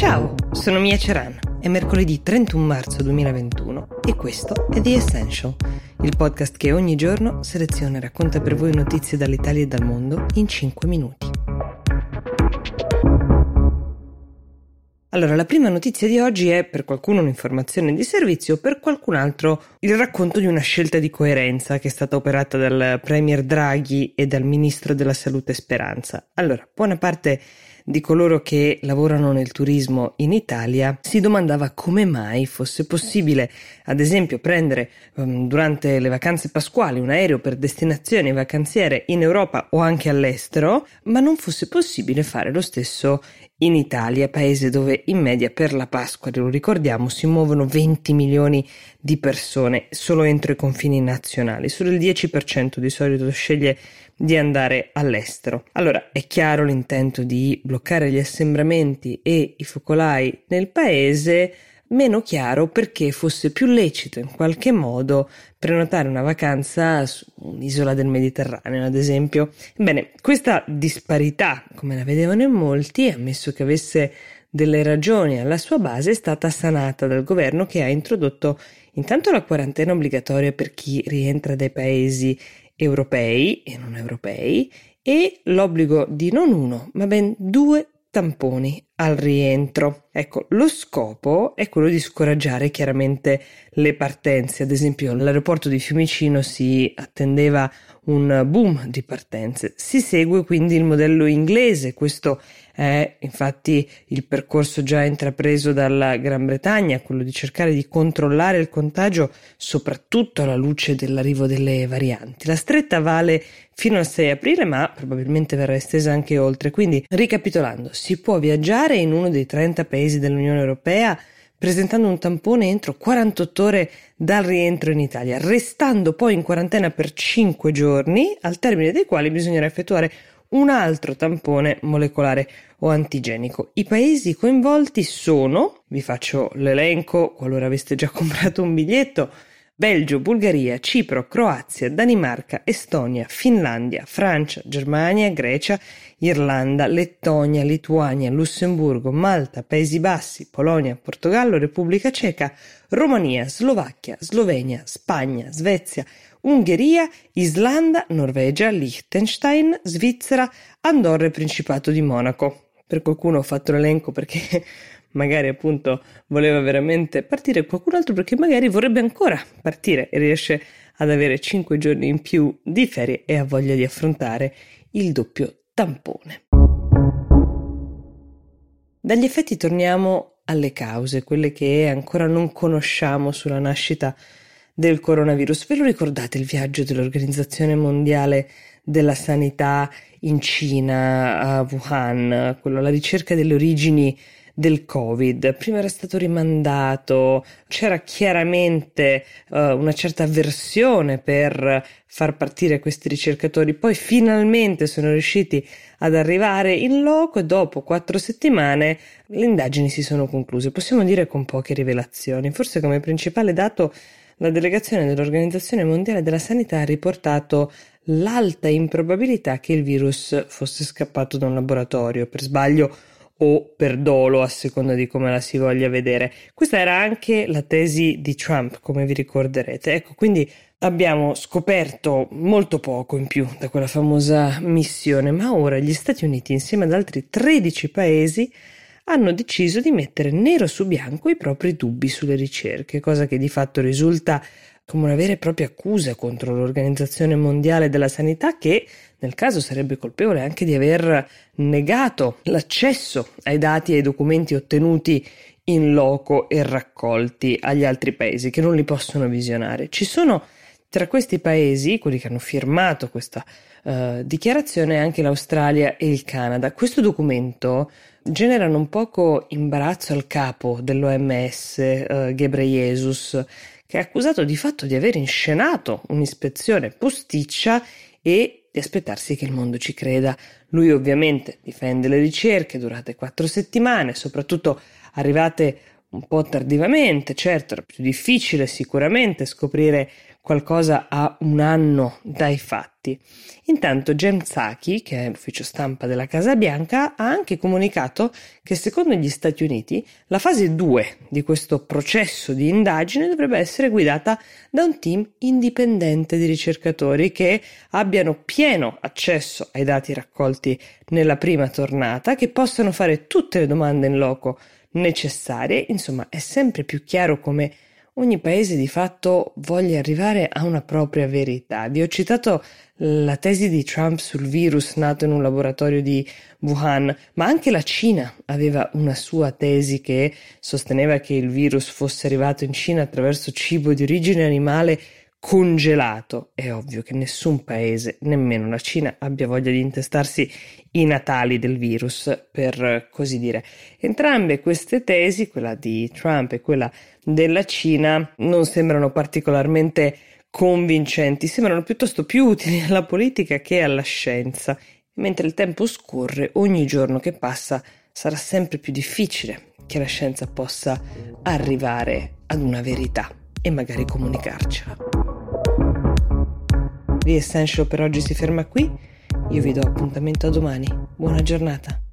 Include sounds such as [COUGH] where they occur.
Ciao, sono Mia Ceran. È mercoledì 31 marzo 2021 e questo è The Essential, il podcast che ogni giorno seleziona e racconta per voi notizie dall'Italia e dal mondo in 5 minuti. Allora, la prima notizia di oggi è per qualcuno un'informazione di servizio, per qualcun altro il racconto di una scelta di coerenza che è stata operata dal Premier Draghi e dal Ministro della Salute Speranza. Allora, buona parte di coloro che lavorano nel turismo in Italia si domandava come mai fosse possibile, ad esempio, prendere um, durante le vacanze pasquali un aereo per destinazioni vacanziere in Europa o anche all'estero, ma non fosse possibile fare lo stesso in Italia, paese dove in media per la Pasqua, lo ricordiamo, si muovono 20 milioni di persone solo entro i confini nazionali, solo il 10% di solito sceglie di andare all'estero. Allora è chiaro l'intento di bloccare gli assembramenti e i focolai nel paese, meno chiaro perché fosse più lecito in qualche modo prenotare una vacanza su un'isola del Mediterraneo, ad esempio. Bene, questa disparità, come la vedevano in molti, ammesso che avesse delle ragioni alla sua base, è stata sanata dal governo che ha introdotto intanto la quarantena obbligatoria per chi rientra dai paesi europei e non europei e l'obbligo di non uno ma ben due tamponi al rientro. Ecco, lo scopo è quello di scoraggiare chiaramente le partenze. Ad esempio, all'aeroporto di Fiumicino si attendeva un boom di partenze. Si segue quindi il modello inglese, questo è infatti il percorso già intrapreso dalla Gran Bretagna, quello di cercare di controllare il contagio soprattutto alla luce dell'arrivo delle varianti. La stretta vale fino al 6 aprile, ma probabilmente verrà estesa anche oltre. Quindi, ricapitolando, si può viaggiare in uno dei 30 paesi dell'Unione Europea presentando un tampone entro 48 ore dal rientro in Italia, restando poi in quarantena per 5 giorni, al termine dei quali bisognerà effettuare un altro tampone molecolare o antigenico. I paesi coinvolti sono, vi faccio l'elenco qualora aveste già [LAUGHS] comprato un biglietto, Belgio, Bulgaria, Cipro, Croazia, Danimarca, Estonia, Finlandia, Francia, Germania, Grecia, Irlanda, Lettonia, Lituania, Lussemburgo, Malta, Paesi Bassi, Polonia, Portogallo, Repubblica Ceca, Romania, Slovacchia, Slovenia, Spagna, Svezia, Ungheria, Islanda, Norvegia, Liechtenstein, Svizzera, Andorra e Principato di Monaco. Per qualcuno ho fatto l'elenco perché [LAUGHS] magari appunto voleva veramente partire, qualcun altro perché magari vorrebbe ancora partire e riesce ad avere 5 giorni in più di ferie e ha voglia di affrontare il doppio tampone. Dagli effetti torniamo alle cause, quelle che ancora non conosciamo sulla nascita del coronavirus. Ve lo ricordate il viaggio dell'Organizzazione Mondiale della Sanità in Cina, a Wuhan, quello alla ricerca delle origini del Covid. Prima era stato rimandato, c'era chiaramente uh, una certa avversione per far partire questi ricercatori, poi finalmente sono riusciti ad arrivare in loco e dopo quattro settimane le indagini si sono concluse. Possiamo dire con poche rivelazioni. Forse come principale dato la delegazione dell'Organizzazione Mondiale della Sanità ha riportato l'alta improbabilità che il virus fosse scappato da un laboratorio per sbaglio o per dolo, a seconda di come la si voglia vedere. Questa era anche la tesi di Trump, come vi ricorderete. Ecco, quindi abbiamo scoperto molto poco in più da quella famosa missione, ma ora gli Stati Uniti, insieme ad altri 13 paesi, hanno deciso di mettere nero su bianco i propri dubbi sulle ricerche, cosa che di fatto risulta come una vera e propria accusa contro l'Organizzazione Mondiale della Sanità che nel caso sarebbe colpevole anche di aver negato l'accesso ai dati e ai documenti ottenuti in loco e raccolti agli altri paesi che non li possono visionare. Ci sono tra questi paesi, quelli che hanno firmato questa uh, dichiarazione, anche l'Australia e il Canada. Questo documento generano un poco imbarazzo al capo dell'OMS, uh, Ghebreyesus, che è accusato di fatto di aver inscenato un'ispezione posticcia e di aspettarsi che il mondo ci creda. Lui ovviamente difende le ricerche durate quattro settimane, soprattutto arrivate un po' tardivamente, certo era più difficile sicuramente scoprire qualcosa a un anno dai fatti. Intanto Jen Psaki, che è l'ufficio stampa della Casa Bianca, ha anche comunicato che secondo gli Stati Uniti la fase 2 di questo processo di indagine dovrebbe essere guidata da un team indipendente di ricercatori che abbiano pieno accesso ai dati raccolti nella prima tornata, che possano fare tutte le domande in loco necessarie, insomma è sempre più chiaro come ogni paese di fatto voglia arrivare a una propria verità. Vi ho citato la tesi di Trump sul virus nato in un laboratorio di Wuhan, ma anche la Cina aveva una sua tesi che sosteneva che il virus fosse arrivato in Cina attraverso cibo di origine animale congelato. È ovvio che nessun paese, nemmeno la Cina, abbia voglia di intestarsi i natali del virus, per così dire. Entrambe queste tesi, quella di Trump e quella della Cina, non sembrano particolarmente convincenti, sembrano piuttosto più utili alla politica che alla scienza. Mentre il tempo scorre, ogni giorno che passa sarà sempre più difficile che la scienza possa arrivare ad una verità e magari comunicarcela. The Essential per oggi si ferma qui. Io vi do appuntamento a domani. Buona giornata.